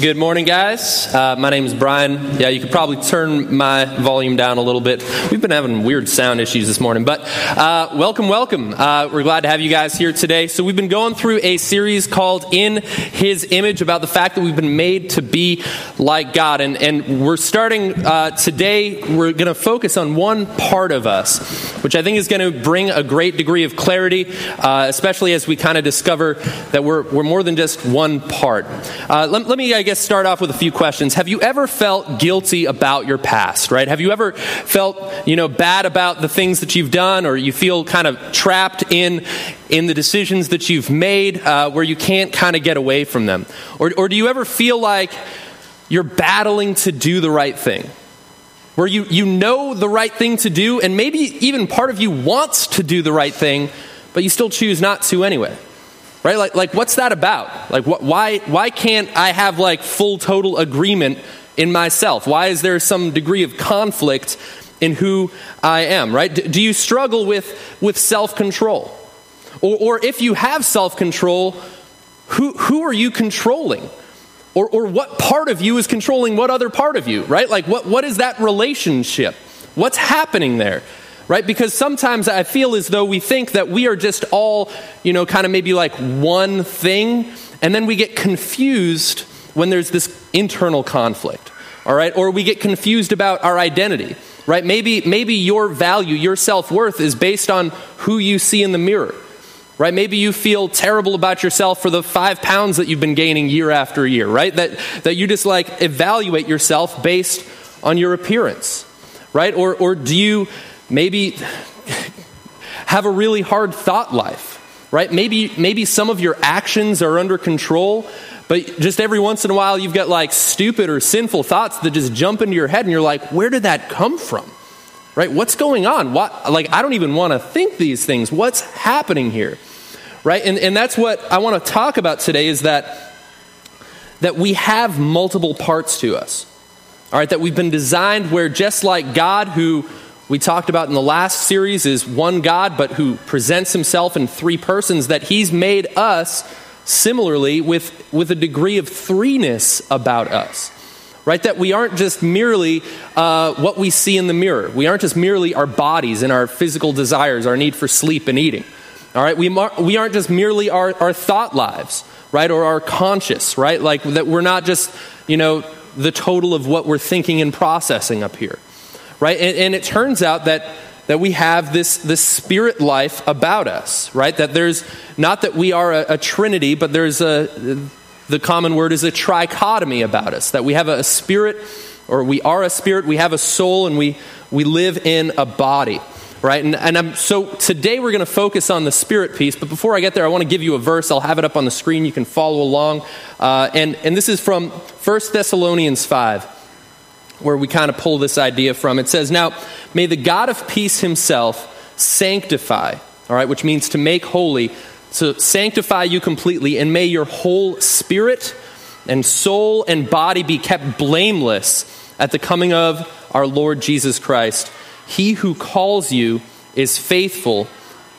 Good morning, guys. Uh, my name is Brian. Yeah, you could probably turn my volume down a little bit. We've been having weird sound issues this morning, but uh, welcome, welcome. Uh, we're glad to have you guys here today. So, we've been going through a series called In His Image about the fact that we've been made to be like God. And, and we're starting uh, today, we're going to focus on one part of us, which I think is going to bring a great degree of clarity, uh, especially as we kind of discover that we're, we're more than just one part. Uh, let, let me, guess, start off with a few questions. Have you ever felt guilty about your past, right? Have you ever felt, you know, bad about the things that you've done or you feel kind of trapped in, in the decisions that you've made uh, where you can't kind of get away from them? Or, or do you ever feel like you're battling to do the right thing? Where you, you know the right thing to do, and maybe even part of you wants to do the right thing, but you still choose not to anyway right? Like, like what's that about? Like what, why, why can't i have like full total agreement in myself? Why is there some degree of conflict in who i am right? Do you struggle with with self-control? Or, or if you have self-control who, who are you controlling? Or, or what part of you is controlling what other part of you right? Like what, what is that relationship? What's happening there right? Because sometimes I feel as though we think that we are just all, you know, kind of maybe like one thing, and then we get confused when there's this internal conflict, all right? Or we get confused about our identity, right? Maybe, maybe your value, your self worth is based on who you see in the mirror. Right? Maybe you feel terrible about yourself for the five pounds that you've been gaining year after year, right? That, that you just like evaluate yourself based on your appearance, right? Or, or do you maybe have a really hard thought life, right? Maybe, maybe some of your actions are under control, but just every once in a while you've got like stupid or sinful thoughts that just jump into your head and you're like, where did that come from? Right? What's going on? What, like, I don't even want to think these things. What's happening here? Right? And, and that's what I want to talk about today is that, that we have multiple parts to us. All right? That we've been designed where just like God, who we talked about in the last series is one God, but who presents himself in three persons, that he's made us similarly with, with a degree of threeness about us. Right? That we aren't just merely uh, what we see in the mirror. We aren't just merely our bodies and our physical desires, our need for sleep and eating. All right? We, mar- we aren't just merely our, our thought lives, right? Or our conscious, right? Like that we're not just, you know, the total of what we're thinking and processing up here right? And, and, it turns out that, that we have this, this spirit life about us, right? That there's not that we are a, a trinity, but there's a, the common word is a trichotomy about us, that we have a, a spirit, or we are a spirit, we have a soul, and we, we live in a body right? And, and I'm, so today we're going to focus on the spirit piece, but before I get there, I want to give you a verse. I'll have it up on the screen. You can follow along. Uh, and, and this is from 1 Thessalonians 5 where we kind of pull this idea from. It says, Now, may the God of peace himself sanctify, all right, which means to make holy, to sanctify you completely, and may your whole spirit and soul and body be kept blameless at the coming of our Lord Jesus Christ. He who calls you is faithful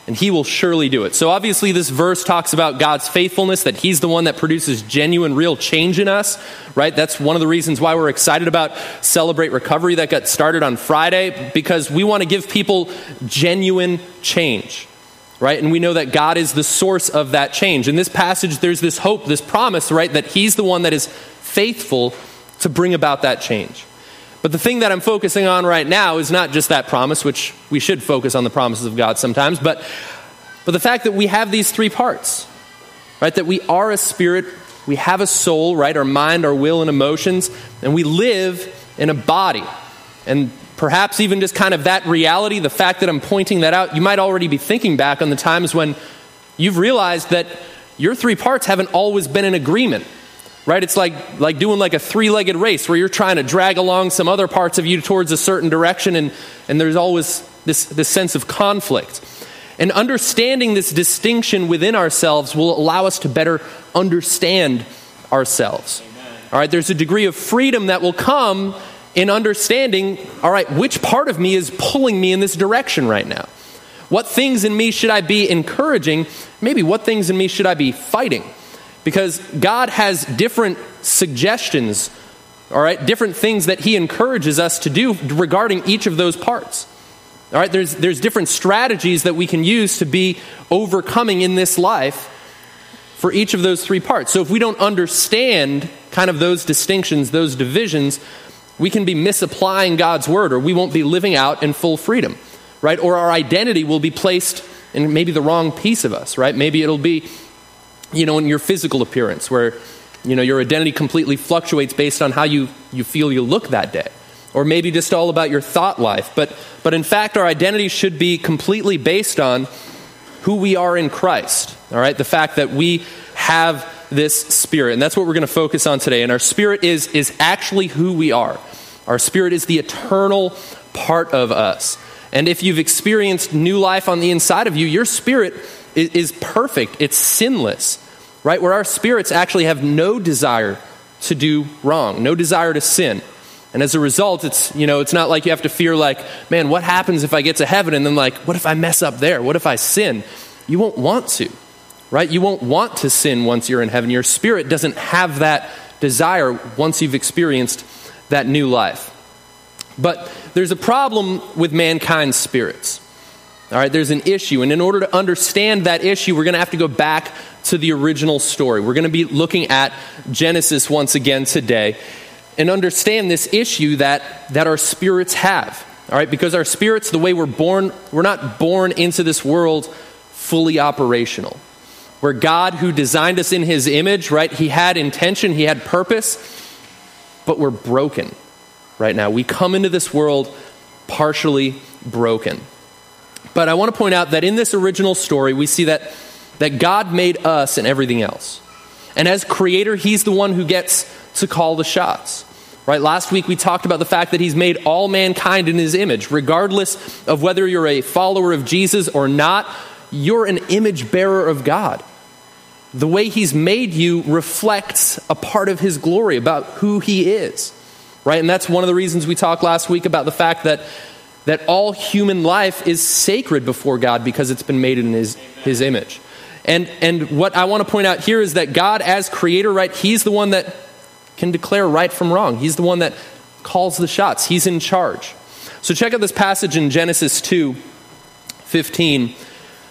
and he will surely do it. So, obviously, this verse talks about God's faithfulness, that he's the one that produces genuine, real change in us, right? That's one of the reasons why we're excited about Celebrate Recovery that got started on Friday, because we want to give people genuine change, right? And we know that God is the source of that change. In this passage, there's this hope, this promise, right, that he's the one that is faithful to bring about that change. But the thing that I'm focusing on right now is not just that promise, which we should focus on the promises of God sometimes, but, but the fact that we have these three parts, right? That we are a spirit, we have a soul, right? Our mind, our will, and emotions, and we live in a body. And perhaps even just kind of that reality, the fact that I'm pointing that out, you might already be thinking back on the times when you've realized that your three parts haven't always been in agreement right? It's like like doing like a three-legged race where you're trying to drag along some other parts of you towards a certain direction and and there's always this this sense of conflict. And understanding this distinction within ourselves will allow us to better understand ourselves. Amen. all right there's a degree of freedom that will come in understanding all right which part of me is pulling me in this direction right now? What things in me should i be encouraging? Maybe what things in me should i be fighting because God has different suggestions, all right, different things that He encourages us to do regarding each of those parts. All right, there's, there's different strategies that we can use to be overcoming in this life for each of those three parts. So if we don't understand kind of those distinctions, those divisions, we can be misapplying God's word or we won't be living out in full freedom, right? Or our identity will be placed in maybe the wrong piece of us, right? Maybe it'll be, you know, in your physical appearance where, you know, your identity completely fluctuates based on how you, you feel you look that day or maybe just all about your thought life. But, but in fact, our identity should be completely based on who we are in Christ. All right? The fact that we have this spirit. And that's what we're going to focus on today. And our spirit is, is actually who we are. Our spirit is the eternal part of us. And if you've experienced new life on the inside of you, your spirit is, is perfect, it's sinless, right? Where our spirits actually have no desire to do wrong, no desire to sin. And as a result, it's, you know, it's not like you have to fear, like, man, what happens if I get to heaven? And then, like, what if I mess up there? What if I sin? You won't want to, right? You won't want to sin once you're in heaven. Your spirit doesn't have that desire once you've experienced that new life. But there's a problem with mankind's spirits. All right, there's an issue. And in order to understand that issue, we're going to have to go back to the original story. We're going to be looking at Genesis once again today and understand this issue that, that our spirits have. All right, because our spirits, the way we're born, we're not born into this world fully operational. Where God, who designed us in his image, right, he had intention, he had purpose, but we're broken right now. We come into this world partially broken. But I want to point out that in this original story, we see that, that God made us and everything else. And as creator, he's the one who gets to call the shots. Right? Last week we talked about the fact that he's made all mankind in his image. Regardless of whether you're a follower of Jesus or not, you're an image bearer of God. The way he's made you reflects a part of his glory about who he is. Right? And that's one of the reasons we talked last week about the fact that that all human life is sacred before God because it's been made in his, his image. And, and what I want to point out here is that God, as creator, right, he's the one that can declare right from wrong. He's the one that calls the shots, he's in charge. So check out this passage in Genesis 2 15.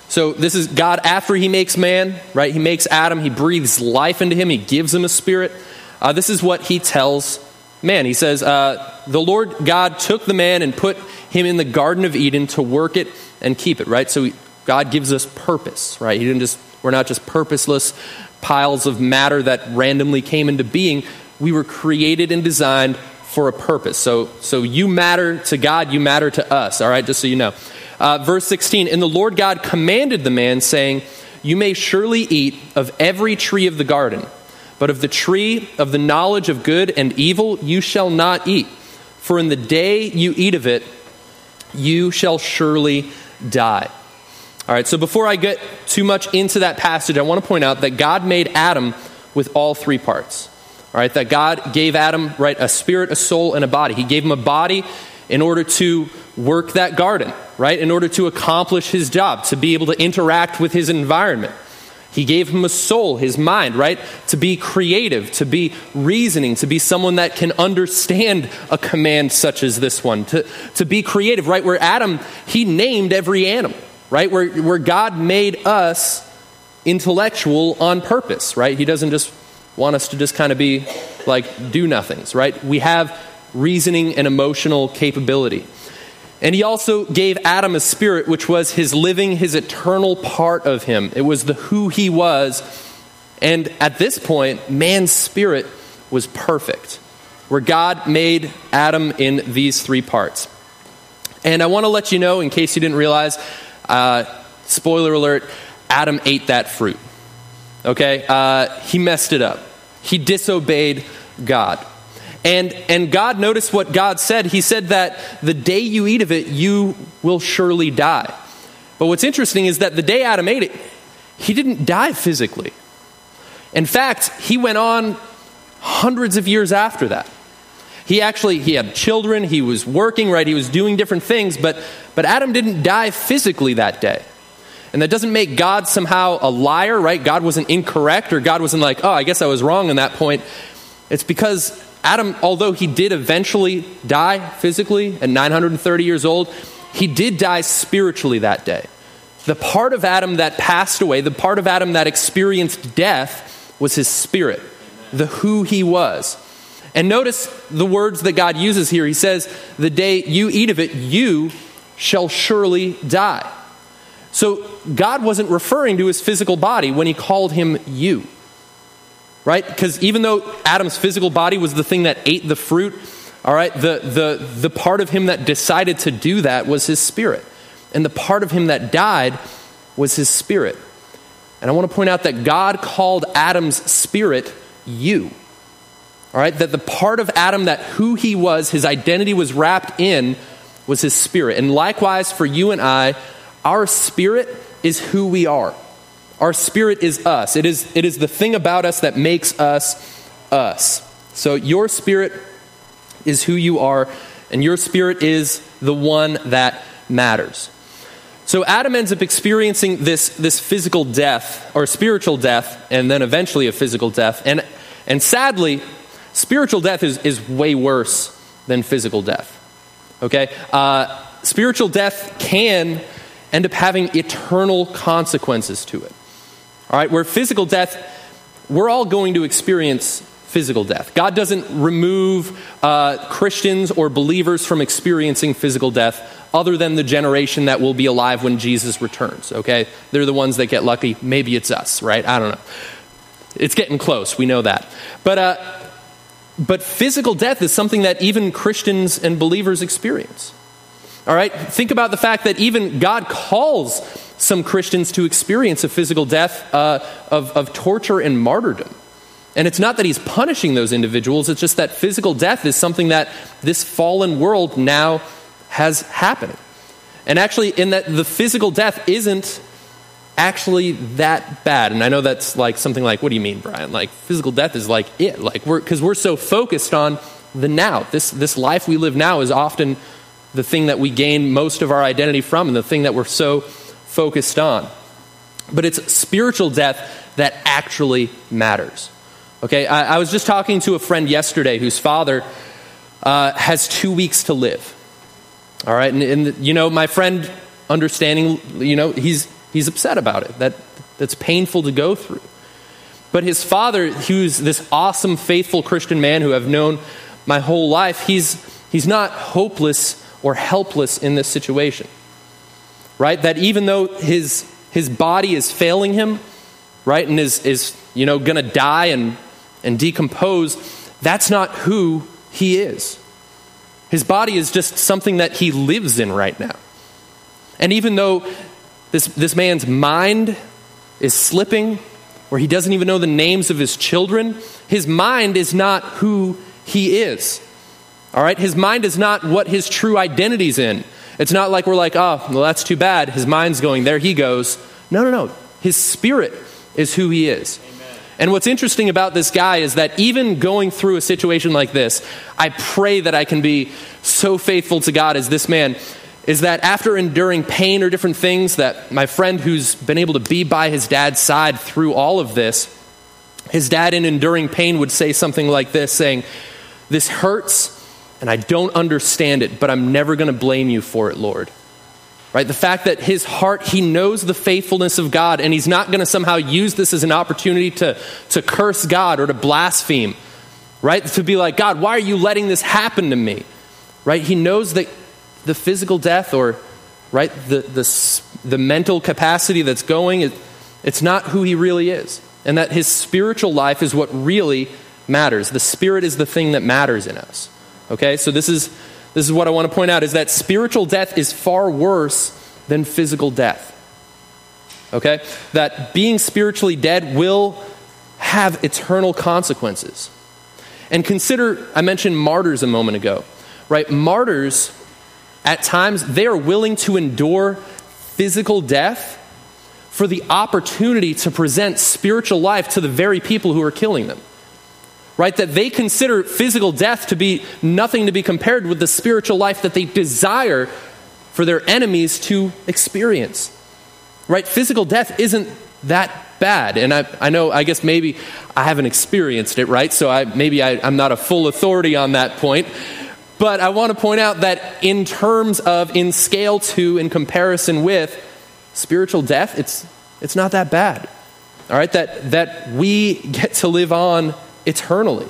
So this is God after he makes man, right? He makes Adam, he breathes life into him, he gives him a spirit. Uh, this is what he tells man. He says, uh, The Lord God took the man and put him in the Garden of Eden to work it and keep it, right? So God gives us purpose, right? He didn't just, we're not just purposeless piles of matter that randomly came into being we were created and designed for a purpose. So, so you matter to God, you matter to us, all right, just so you know. Uh, verse 16 And the Lord God commanded the man, saying, You may surely eat of every tree of the garden, but of the tree of the knowledge of good and evil you shall not eat. For in the day you eat of it, you shall surely die. All right, so before I get too much into that passage, I want to point out that God made Adam with all three parts. All right, that God gave Adam, right, a spirit, a soul, and a body. He gave him a body in order to work that garden, right, in order to accomplish his job, to be able to interact with his environment. He gave him a soul, his mind, right? To be creative, to be reasoning, to be someone that can understand a command such as this one, to, to be creative, right? Where Adam, he named every animal, right? Where, where God made us intellectual on purpose, right? He doesn't just want us to just kind of be like do nothings, right? We have reasoning and emotional capability. And he also gave Adam a spirit, which was his living, his eternal part of him. It was the who he was. And at this point, man's spirit was perfect, where God made Adam in these three parts. And I want to let you know, in case you didn't realize, uh, spoiler alert, Adam ate that fruit. Okay? Uh, he messed it up. He disobeyed God. And, and God, notice what God said. He said that the day you eat of it, you will surely die. But what's interesting is that the day Adam ate it, he didn't die physically. In fact, he went on hundreds of years after that. He actually he had children, he was working, right? He was doing different things, but but Adam didn't die physically that day. And that doesn't make God somehow a liar, right? God wasn't incorrect, or God wasn't like, oh, I guess I was wrong on that point. It's because Adam, although he did eventually die physically at 930 years old, he did die spiritually that day. The part of Adam that passed away, the part of Adam that experienced death, was his spirit, the who he was. And notice the words that God uses here. He says, The day you eat of it, you shall surely die. So God wasn't referring to his physical body when he called him you. Right? Because even though Adam's physical body was the thing that ate the fruit, all right, the, the, the part of him that decided to do that was his spirit. And the part of him that died was his spirit. And I want to point out that God called Adam's spirit you. All right, that the part of Adam that who he was, his identity was wrapped in, was his spirit. And likewise for you and I, our spirit is who we are. Our spirit is us. It is, it is the thing about us that makes us us. So your spirit is who you are, and your spirit is the one that matters. So Adam ends up experiencing this, this physical death, or spiritual death, and then eventually a physical death. And, and sadly, Spiritual death is, is way worse than physical death. Okay? Uh, spiritual death can end up having eternal consequences to it. All right? Where physical death, we're all going to experience physical death. God doesn't remove uh, Christians or believers from experiencing physical death other than the generation that will be alive when Jesus returns, okay? They're the ones that get lucky. Maybe it's us, right? I don't know. It's getting close. We know that. But uh, but physical death is something that even Christians and believers experience. All right? Think about the fact that even God calls some Christians to experience a physical death uh, of, of torture and martyrdom. And it's not that he's punishing those individuals, it's just that physical death is something that this fallen world now has happening. And actually, in that the physical death isn't actually that bad. And I know that's like something like, what do you mean, Brian? Like physical death is like it. Like we're because we're so focused on the now. This this life we live now is often the thing that we gain most of our identity from and the thing that we're so focused on. But it's spiritual death that actually matters. Okay, I, I was just talking to a friend yesterday whose father uh, has two weeks to live. All right, and, and you know, my friend understanding, you know, he's He's upset about it. That, that's painful to go through. But his father, who's this awesome, faithful Christian man who I've known my whole life, he's, he's not hopeless or helpless in this situation. Right? That even though his, his body is failing him, right, and is, is you know, going to die and, and decompose, that's not who he is. His body is just something that he lives in right now. And even though this, this man's mind is slipping, where he doesn't even know the names of his children. His mind is not who he is. All right? His mind is not what his true identity's in. It's not like we're like, oh, well, that's too bad. His mind's going, there he goes. No, no, no. His spirit is who he is. Amen. And what's interesting about this guy is that even going through a situation like this, I pray that I can be so faithful to God as this man is that after enduring pain or different things, that my friend who's been able to be by his dad's side through all of this, his dad in enduring pain would say something like this saying, This hurts and I don't understand it, but I'm never going to blame you for it, Lord. Right? The fact that his heart, he knows the faithfulness of God, and he's not going to somehow use this as an opportunity to, to curse God or to blaspheme. Right? To be like, God, why are you letting this happen to me? Right? He knows that the physical death or right the, the, the mental capacity that's going it, it's not who he really is and that his spiritual life is what really matters the spirit is the thing that matters in us okay so this is this is what i want to point out is that spiritual death is far worse than physical death. Okay? That being spiritually dead will have eternal consequences. And consider i mentioned martyrs a moment ago right? Martyrs at times, they are willing to endure physical death for the opportunity to present spiritual life to the very people who are killing them. Right? That they consider physical death to be nothing to be compared with the spiritual life that they desire for their enemies to experience. right? Physical death isn't that bad. And I, I know, I guess maybe I haven't experienced it, right? So I, maybe I, I'm not a full authority on that point. But I want to point out that in terms of, in scale to, in comparison with spiritual death, it's, it's not that bad. All right? That, that we get to live on eternally.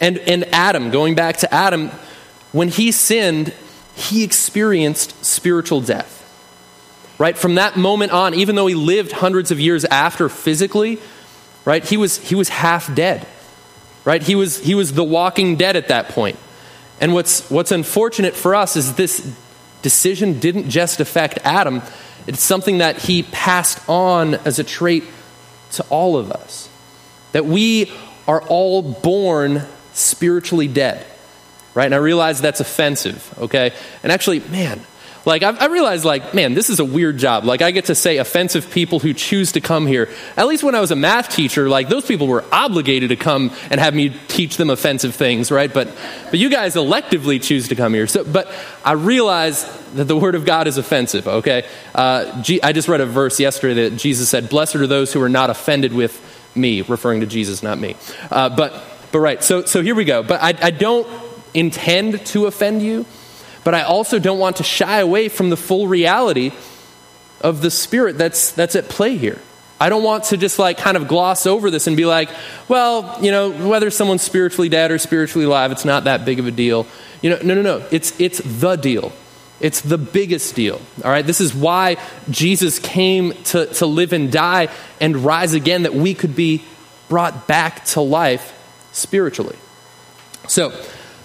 And, and Adam, going back to Adam, when he sinned, he experienced spiritual death. Right? From that moment on, even though he lived hundreds of years after physically, right, he was, he was half dead. Right? He was, he was the walking dead at that point. And what's, what's unfortunate for us is this decision didn't just affect Adam, it's something that he passed on as a trait to all of us. That we are all born spiritually dead, right? And I realize that's offensive, okay? And actually, man, like, I, I realized, like, man, this is a weird job. Like, I get to say offensive people who choose to come here. At least when I was a math teacher, like, those people were obligated to come and have me teach them offensive things, right? But, but you guys electively choose to come here. So, but I realize that the Word of God is offensive, okay? Uh, G- I just read a verse yesterday that Jesus said, Blessed are those who are not offended with me, referring to Jesus, not me. Uh, but, but right, so, so here we go. But I, I don't intend to offend you but I also don't want to shy away from the full reality of the spirit that's, that's at play here. I don't want to just like kind of gloss over this and be like, well, you know, whether someone's spiritually dead or spiritually alive, it's not that big of a deal. You know, no, no, no. It's, it's the deal. It's the biggest deal. All right. This is why Jesus came to, to live and die and rise again, that we could be brought back to life spiritually. So,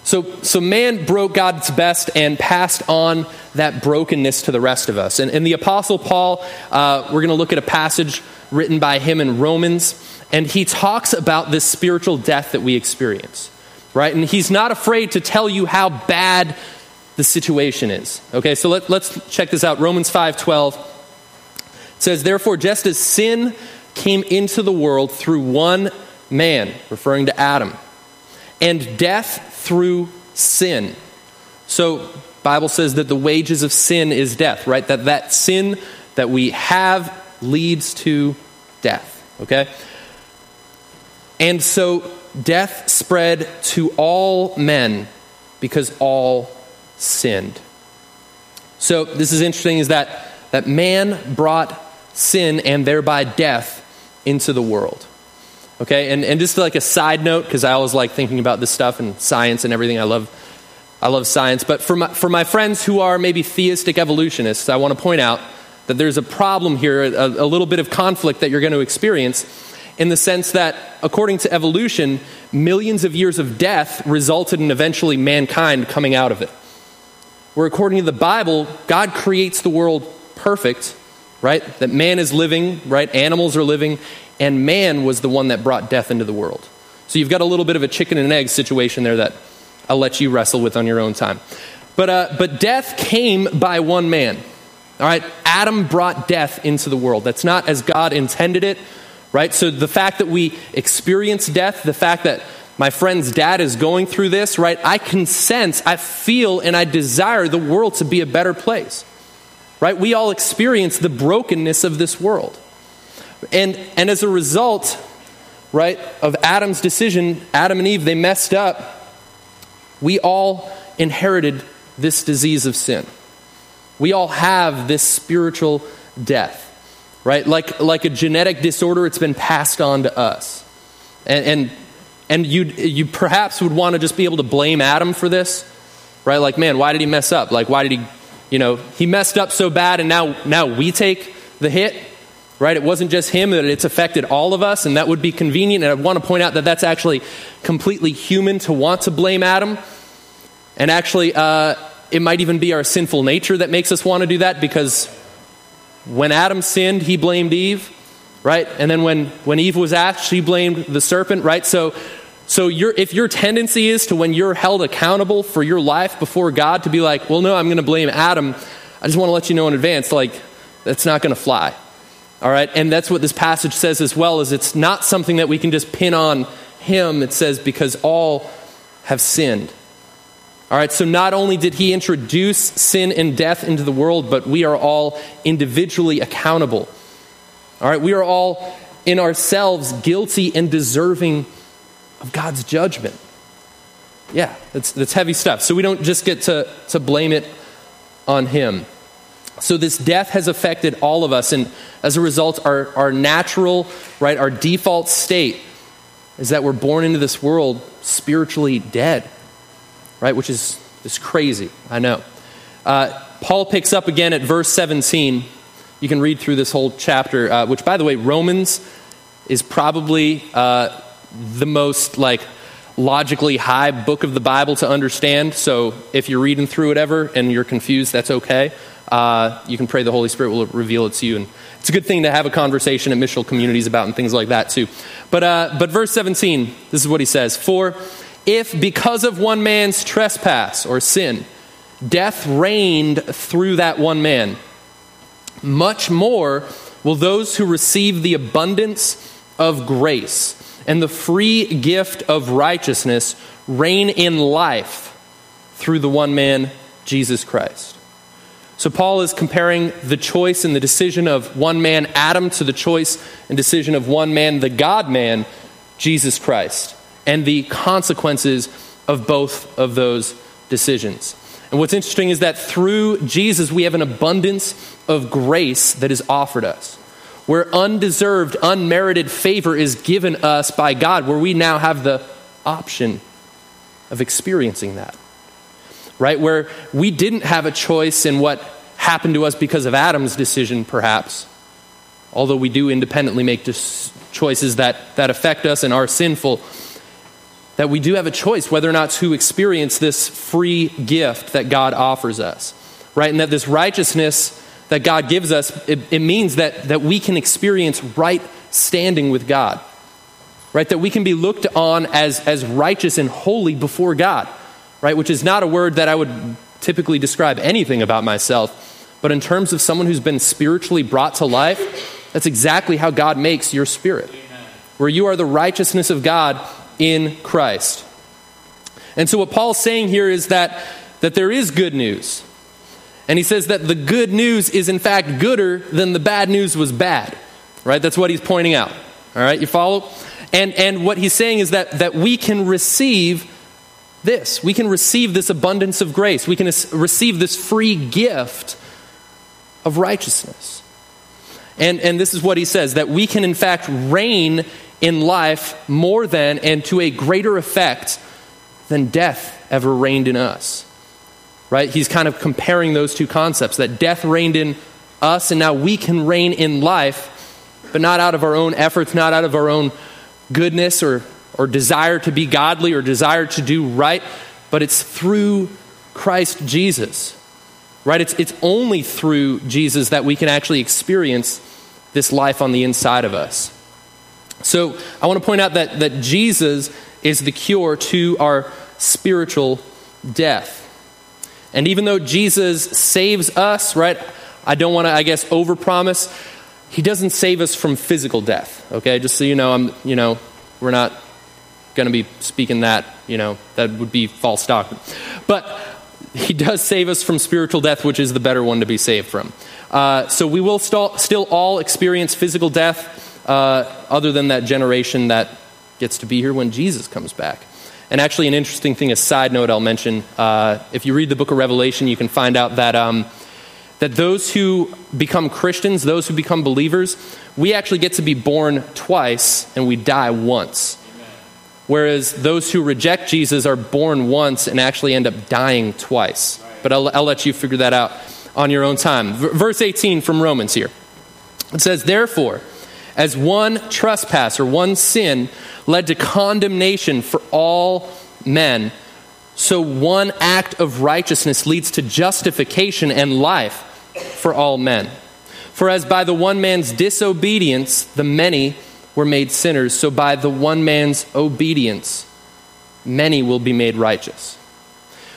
so, so man broke God's best and passed on that brokenness to the rest of us. And, and the Apostle Paul, uh, we're going to look at a passage written by him in Romans, and he talks about this spiritual death that we experience, right? And he's not afraid to tell you how bad the situation is. Okay, so let, let's check this out. Romans 5 12 says, Therefore, just as sin came into the world through one man, referring to Adam, and death through sin. So Bible says that the wages of sin is death, right? That that sin that we have leads to death, okay? And so death spread to all men because all sinned. So this is interesting is that that man brought sin and thereby death into the world. Okay, and, and just like a side note, because I always like thinking about this stuff and science and everything. I love, I love science. But for my, for my friends who are maybe theistic evolutionists, I want to point out that there's a problem here, a, a little bit of conflict that you're going to experience in the sense that, according to evolution, millions of years of death resulted in eventually mankind coming out of it. Where, according to the Bible, God creates the world perfect, right? That man is living, right? Animals are living, and man was the one that brought death into the world. So you've got a little bit of a chicken and egg situation there that I'll let you wrestle with on your own time. But, uh, but death came by one man. All right, Adam brought death into the world. That's not as God intended it, right? So the fact that we experience death, the fact that my friend's dad is going through this, right? I can sense, I feel, and I desire the world to be a better place, right? We all experience the brokenness of this world. And, and as a result, right, of Adam's decision, Adam and Eve, they messed up. We all inherited this disease of sin. We all have this spiritual death, right? Like, like a genetic disorder, it's been passed on to us. And, and, and you, you perhaps would want to just be able to blame Adam for this, right? Like, man, why did he mess up? Like, why did he, you know, he messed up so bad and now, now we take the hit? right? It wasn't just him, that it's affected all of us, and that would be convenient. And I want to point out that that's actually completely human to want to blame Adam. And actually, uh, it might even be our sinful nature that makes us want to do that because when Adam sinned, he blamed Eve, right? And then when, when Eve was asked, she blamed the serpent, right? So, so your, if your tendency is to, when you're held accountable for your life before God, to be like, well, no, I'm going to blame Adam, I just want to let you know in advance, like, that's not going to fly. All right, and that's what this passage says as well is it's not something that we can just pin on him. It says because all have sinned. All right, so not only did he introduce sin and death into the world, but we are all individually accountable. All right, we are all in ourselves guilty and deserving of God's judgment. Yeah, that's, that's heavy stuff. So we don't just get to, to blame it on him. So this death has affected all of us, and as a result, our, our natural, right, our default state is that we're born into this world spiritually dead, right? Which is, is crazy, I know. Uh, Paul picks up again at verse 17. You can read through this whole chapter, uh, which, by the way, Romans is probably uh, the most like logically high book of the Bible to understand. So if you're reading through it ever and you're confused, that's okay. Uh, you can pray the Holy Spirit will reveal it to you and it's a good thing to have a conversation at missional communities about and things like that too. But, uh, but verse 17, this is what he says For if because of one man's trespass or sin, death reigned through that one man, much more will those who receive the abundance of grace and the free gift of righteousness reign in life through the one man, Jesus Christ. So, Paul is comparing the choice and the decision of one man, Adam, to the choice and decision of one man, the God man, Jesus Christ, and the consequences of both of those decisions. And what's interesting is that through Jesus, we have an abundance of grace that is offered us, where undeserved, unmerited favor is given us by God, where we now have the option of experiencing that right? Where we didn't have a choice in what happened to us because of Adam's decision, perhaps, although we do independently make choices that, that affect us and are sinful, that we do have a choice whether or not to experience this free gift that God offers us, right? And that this righteousness that God gives us, it, it means that, that we can experience right standing with God, right? That we can be looked on as, as righteous and holy before God right? Which is not a word that I would typically describe anything about myself. But in terms of someone who's been spiritually brought to life, that's exactly how God makes your spirit, where you are the righteousness of God in Christ. And so, what Paul's saying here is that, that there is good news. And he says that the good news is, in fact, gooder than the bad news was bad. Right? That's what he's pointing out. All right, you follow? And, and what he's saying is that, that we can receive this. We can receive this abundance of grace. We can receive this free gift of righteousness. And, and this is what he says that we can, in fact, reign in life more than and to a greater effect than death ever reigned in us. Right? He's kind of comparing those two concepts that death reigned in us, and now we can reign in life, but not out of our own efforts, not out of our own goodness or or desire to be godly or desire to do right, but it's through Christ Jesus. Right? It's, it's only through Jesus that we can actually experience this life on the inside of us. So I want to point out that, that Jesus is the cure to our spiritual death. And even though Jesus saves us, right, I don't want to, I guess, overpromise. He doesn't save us from physical death. Okay, just so you know, I'm, you know, we're not going to be speaking that, you know, that would be false doctrine. But he does save us from spiritual death, which is the better one to be saved from. Uh, so we will st- still all experience physical death, uh, other than that generation that gets to be here when Jesus comes back. And actually, an interesting thing, a side note I'll mention uh, if you read the book of Revelation, you can find out that, um, that those who become Christians, those who become believers, we actually get to be born twice and we die once. Whereas those who reject Jesus are born once and actually end up dying twice. But I'll, I'll let you figure that out on your own time. V- verse 18 from Romans here. It says, Therefore, as one trespass or one sin led to condemnation for all men, so one act of righteousness leads to justification and life for all men. For as by the one man's disobedience the many were made sinners, so by the one man's obedience, many will be made righteous.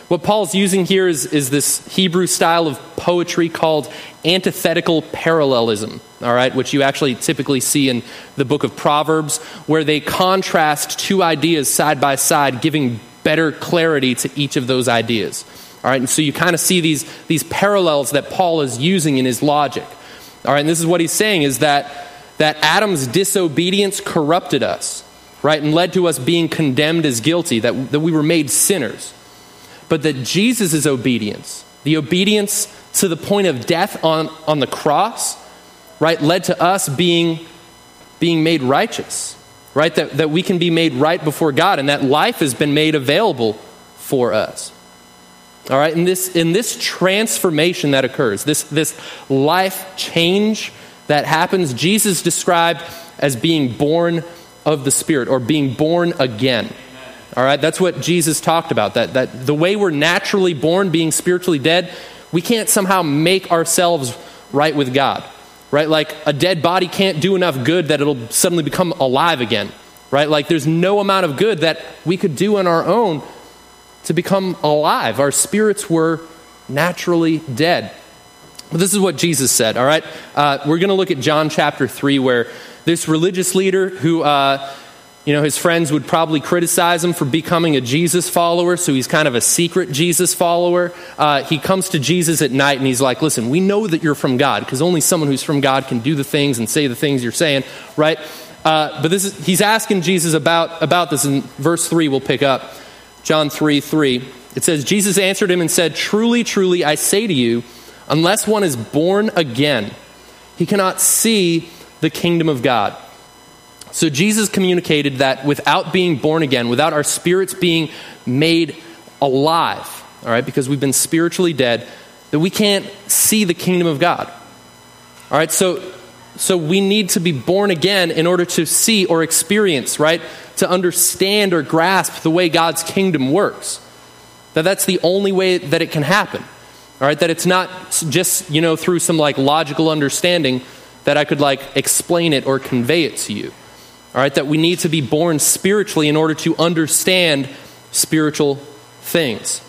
What Paul's using here is, is this Hebrew style of poetry called antithetical parallelism, all right, which you actually typically see in the book of Proverbs, where they contrast two ideas side by side, giving better clarity to each of those ideas. All right, and so you kind of see these, these parallels that Paul is using in his logic. All right, and this is what he's saying is that, that Adam's disobedience corrupted us, right, and led to us being condemned as guilty, that, that we were made sinners. But that Jesus' obedience, the obedience to the point of death on, on the cross, right, led to us being, being made righteous, right? That, that we can be made right before God and that life has been made available for us. All right, in this, in this transformation that occurs, this, this life change that happens, Jesus described as being born of the Spirit or being born again. All right, that's what Jesus talked about. That, that the way we're naturally born, being spiritually dead, we can't somehow make ourselves right with God. Right? Like a dead body can't do enough good that it'll suddenly become alive again. Right? Like there's no amount of good that we could do on our own to become alive. Our spirits were naturally dead. But this is what Jesus said, all right? Uh, we're going to look at John chapter 3, where this religious leader who, uh, you know, his friends would probably criticize him for becoming a Jesus follower, so he's kind of a secret Jesus follower. Uh, he comes to Jesus at night and he's like, Listen, we know that you're from God, because only someone who's from God can do the things and say the things you're saying, right? Uh, but this is, he's asking Jesus about, about this in verse 3, we'll pick up. John 3 3. It says, Jesus answered him and said, Truly, truly, I say to you, unless one is born again, he cannot see the kingdom of God. So Jesus communicated that without being born again, without our spirits being made alive, all right, because we've been spiritually dead, that we can't see the kingdom of God. All right, so so we need to be born again in order to see or experience, right? to understand or grasp the way God's kingdom works. That that's the only way that it can happen. All right, that it's not just, you know, through some like logical understanding that I could like explain it or convey it to you. All right, that we need to be born spiritually in order to understand spiritual things.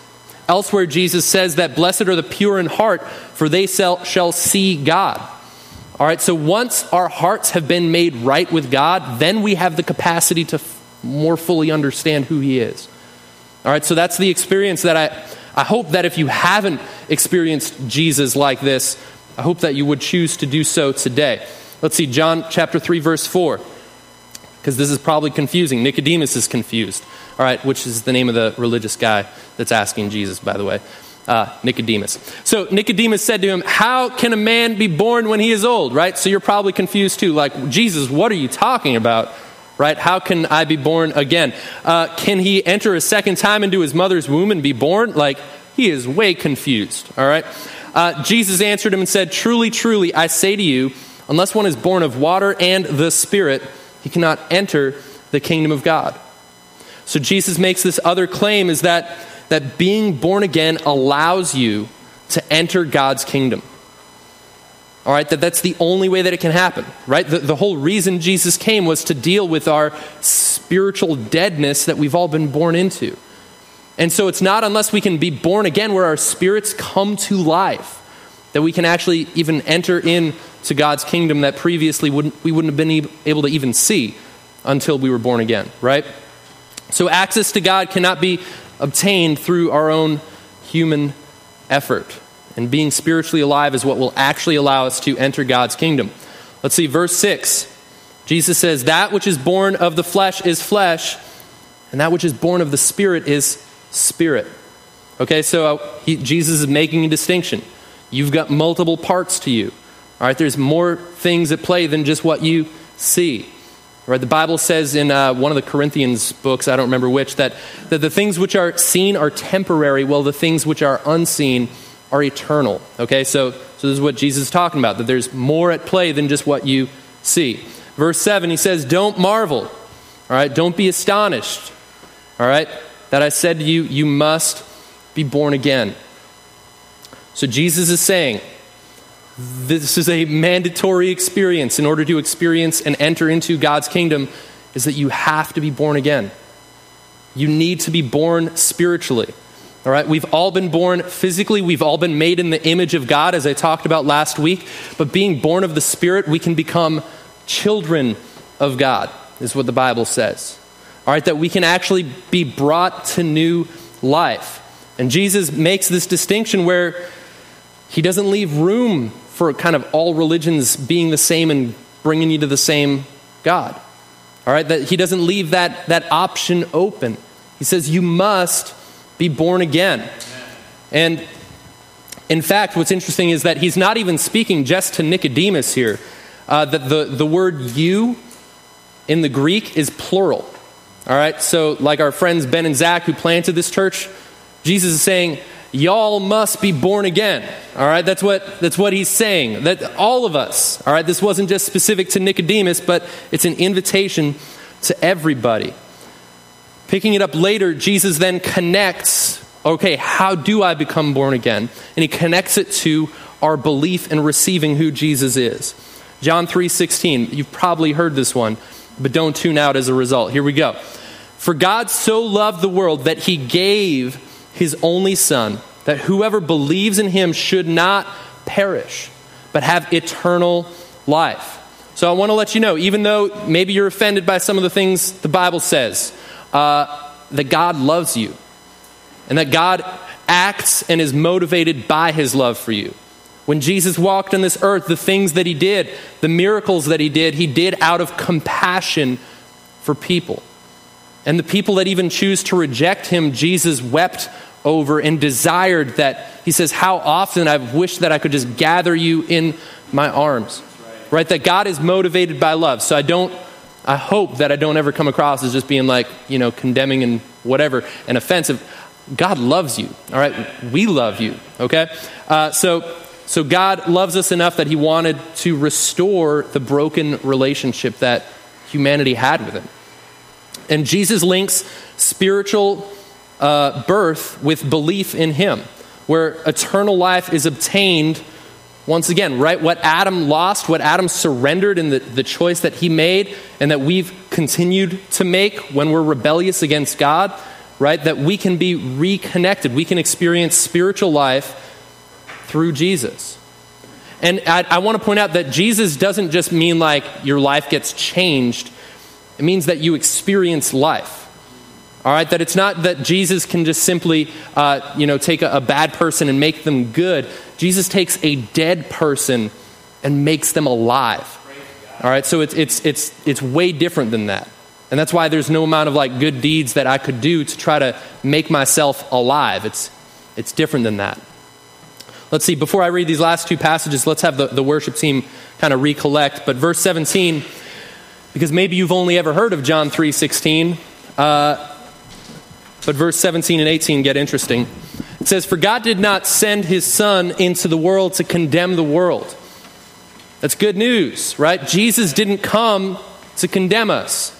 Elsewhere, Jesus says that blessed are the pure in heart, for they shall, see God. All right, so once our hearts have been made right with God, then we have the capacity to more fully understand who He is. All right, so that's the experience that I, I hope that if you haven't experienced Jesus like this, I hope that you would choose to do so today. Let's see, John chapter 3, verse 4, because this is probably confusing. Nicodemus is confused, all right, which is the name of the religious guy that's asking Jesus, by the way. Uh, Nicodemus. So Nicodemus said to him, How can a man be born when he is old? Right? So you're probably confused too. Like, Jesus, what are you talking about? right? How can I be born again? Uh, can he enter a second time into his mother's womb and be born? Like, he is way confused, all right? Uh, Jesus answered him and said, Truly, truly, I say to you, unless one is born of water and the Spirit, he cannot enter the kingdom of God. So Jesus makes this other claim is that, that being born again allows you to enter God's kingdom. All right, that that's the only way that it can happen, right? The, the whole reason Jesus came was to deal with our spiritual deadness that we've all been born into. And so it's not unless we can be born again where our spirits come to life that we can actually even enter into God's kingdom that previously wouldn't, we wouldn't have been able to even see until we were born again, right? So access to God cannot be obtained through our own human effort. And being spiritually alive is what will actually allow us to enter God's kingdom. Let's see, verse 6. Jesus says, That which is born of the flesh is flesh, and that which is born of the spirit is spirit. Okay, so uh, he, Jesus is making a distinction. You've got multiple parts to you. All right, there's more things at play than just what you see. All right, the Bible says in uh, one of the Corinthians books, I don't remember which, that, that the things which are seen are temporary, while the things which are unseen are eternal. Okay, so, so this is what Jesus is talking about, that there's more at play than just what you see. Verse 7, he says, Don't marvel. All right, don't be astonished. All right, that I said to you, you must be born again. So Jesus is saying, this is a mandatory experience in order to experience and enter into God's kingdom is that you have to be born again. You need to be born spiritually. All right, we've all been born physically, we've all been made in the image of God, as I talked about last week. But being born of the Spirit, we can become children of God, is what the Bible says. all right, that we can actually be brought to new life. And Jesus makes this distinction where he doesn't leave room for kind of all religions being the same and bringing you to the same God. All right, that he doesn't leave that, that option open. He says, You must be born again. And in fact, what's interesting is that he's not even speaking just to Nicodemus here. Uh, that the, the word you in the Greek is plural. All right, so like our friends Ben and Zach who planted this church, Jesus is saying, Y'all must be born again. All right, that's what, that's what he's saying. That all of us, all right, this wasn't just specific to Nicodemus, but it's an invitation to everybody. Picking it up later, Jesus then connects okay, how do I become born again? And he connects it to our belief in receiving who Jesus is. John 3:16, you've probably heard this one, but don't tune out as a result. Here we go. For God so loved the world that he gave his only son that whoever believes in him should not perish but have eternal life. So I want to let you know, even though maybe you're offended by some of the things the Bible says, uh, that God loves you and that God acts and is motivated by his love for you. When Jesus walked on this earth, the things that he did, the miracles that he did, he did out of compassion for people. And the people that even choose to reject him, Jesus wept over and desired that. He says, How often I've wished that I could just gather you in my arms. Right. right? That God is motivated by love. So I don't, I hope that I don't ever come across as just being like, you know, condemning and whatever and offensive. God loves you, all right? We love you, okay? Uh, so, so God loves us enough that He wanted to restore the broken relationship that humanity had with Him. And Jesus links spiritual uh, birth with belief in Him, where eternal life is obtained once again, right? What Adam lost, what Adam surrendered in the, the choice that he made, and that we've continued to make when we're rebellious against God, right? That we can be reconnected. We can experience spiritual life through Jesus. And I, I want to point out that Jesus doesn't just mean like your life gets changed, it means that you experience life. All right, that it's not that Jesus can just simply, uh, you know, take a, a bad person and make them good. Jesus takes a dead person and makes them alive. All right, so it's, it's, it's, it's way different than that. And that's why there's no amount of like good deeds that I could do to try to make myself alive. It's, it's different than that. Let's see, before I read these last two passages, let's have the, the worship team kind of recollect. But verse 17, because maybe you've only ever heard of John 3 16, uh, but verse 17 and 18 get interesting. It says, For God did not send his Son into the world to condemn the world. That's good news, right? Jesus didn't come to condemn us.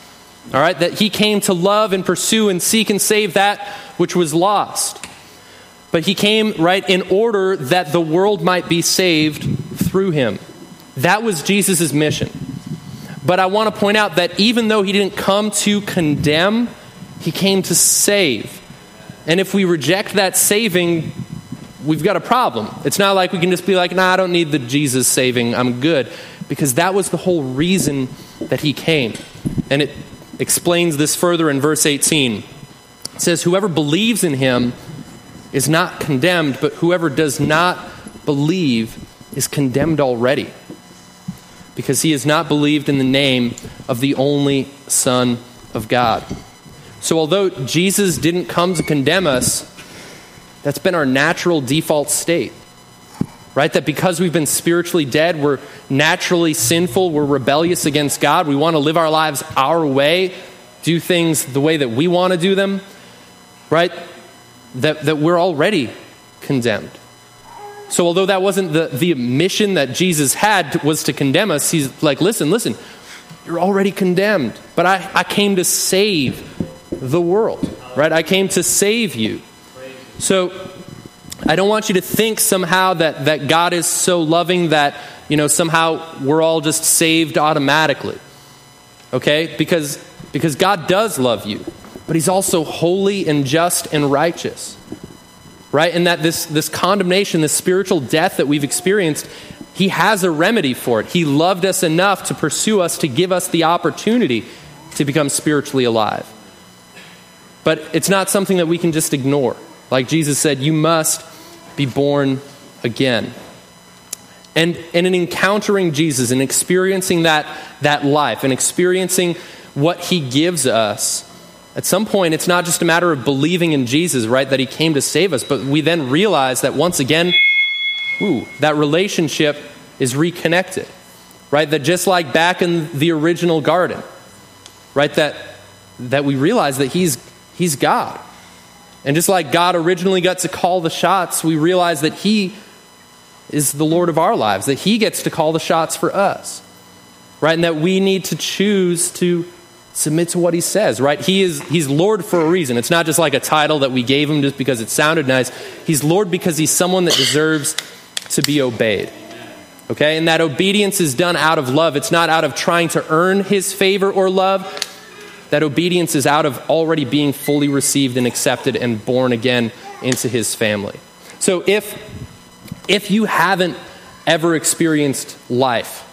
All right, that he came to love and pursue and seek and save that which was lost. But he came, right, in order that the world might be saved through him. That was Jesus' mission. But I want to point out that even though he didn't come to condemn, he came to save. And if we reject that saving, we've got a problem. It's not like we can just be like, nah, I don't need the Jesus saving, I'm good. Because that was the whole reason that he came. And it explains this further in verse 18. It says, Whoever believes in him is not condemned, but whoever does not believe is condemned already, because he has not believed in the name of the only Son of God. So, although Jesus didn't come to condemn us, that's been our natural default state right? That because we've been spiritually dead, we're naturally sinful, we're rebellious against God, we want to live our lives our way, do things the way that we want to do them, right? That, that we're already condemned. So, although that wasn't the, the mission that Jesus had was to condemn us, he's like, listen, listen, you're already condemned. But I, I came to save the world, right? I came to save you. So, I don't want you to think somehow that, that God is so loving that, you know, somehow we're all just saved automatically. Okay? Because, because God does love you, but He's also holy and just and righteous. Right? And that this, this condemnation, this spiritual death that we've experienced, He has a remedy for it. He loved us enough to pursue us, to give us the opportunity to become spiritually alive. But it's not something that we can just ignore. Like Jesus said, you must be born again. And, and in encountering Jesus and experiencing that, that life and experiencing what he gives us, at some point, it's not just a matter of believing in Jesus, right, that he came to save us, but we then realize that once again, ooh, that relationship is reconnected, right? That just like back in the original garden, right, that, that we realize that he's, he's God. And just like God originally got to call the shots, we realize that he is the Lord of our lives, that he gets to call the shots for us, right? And that we need to choose to submit to what he says, right? He is he's Lord for a reason. It's not just like a title that we gave him just because it sounded nice. He's Lord because he's someone that deserves to be obeyed. Okay? And that obedience is done out of love. It's not out of trying to earn his favor or love. That obedience is out of already being fully received and accepted and born again into his family. So if if you haven't ever experienced life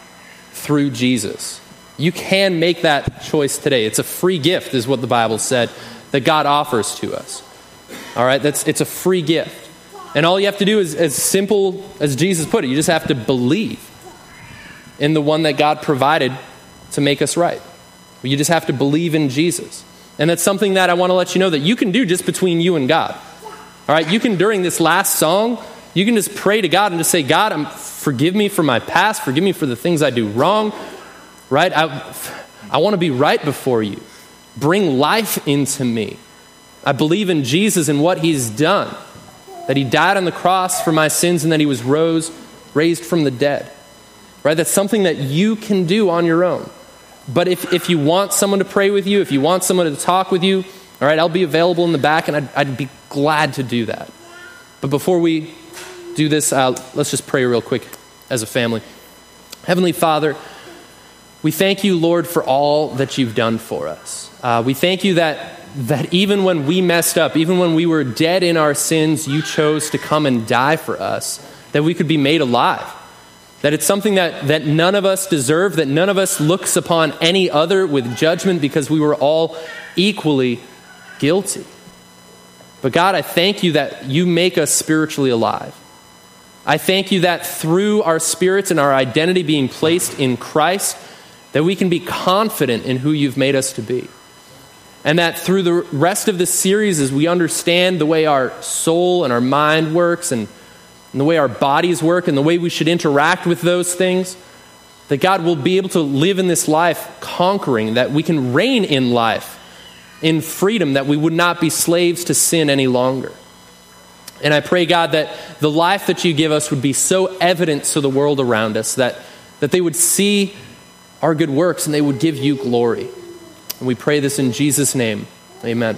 through Jesus, you can make that choice today. It's a free gift, is what the Bible said, that God offers to us. All right, that's it's a free gift. And all you have to do is as simple as Jesus put it, you just have to believe in the one that God provided to make us right. You just have to believe in Jesus. And that's something that I want to let you know that you can do just between you and God. All right, you can during this last song, you can just pray to God and just say, God, I'm, forgive me for my past, forgive me for the things I do wrong right? I, I want to be right before you. Bring life into me. I believe in Jesus and what he's done. That he died on the cross for my sins and that he was rose, raised from the dead. Right? That's something that you can do on your own. But if, if you want someone to pray with you, if you want someone to talk with you, all right, I'll be available in the back and I'd, I'd be glad to do that. But before we do this, uh, let's just pray real quick as a family. Heavenly Father, we thank you, Lord, for all that you've done for us. Uh, we thank you that, that even when we messed up, even when we were dead in our sins, you chose to come and die for us, that we could be made alive. That it's something that, that none of us deserve, that none of us looks upon any other with judgment because we were all equally guilty. But God, I thank you that you make us spiritually alive. I thank you that through our spirits and our identity being placed in Christ, that we can be confident in who you've made us to be. And that through the rest of this series, as we understand the way our soul and our mind works and, and the way our bodies work and the way we should interact with those things, that God will be able to live in this life conquering, that we can reign in life in freedom, that we would not be slaves to sin any longer. And I pray, God, that the life that you give us would be so evident to the world around us that, that they would see our good works and they would give you glory. And we pray this in Jesus' name. Amen.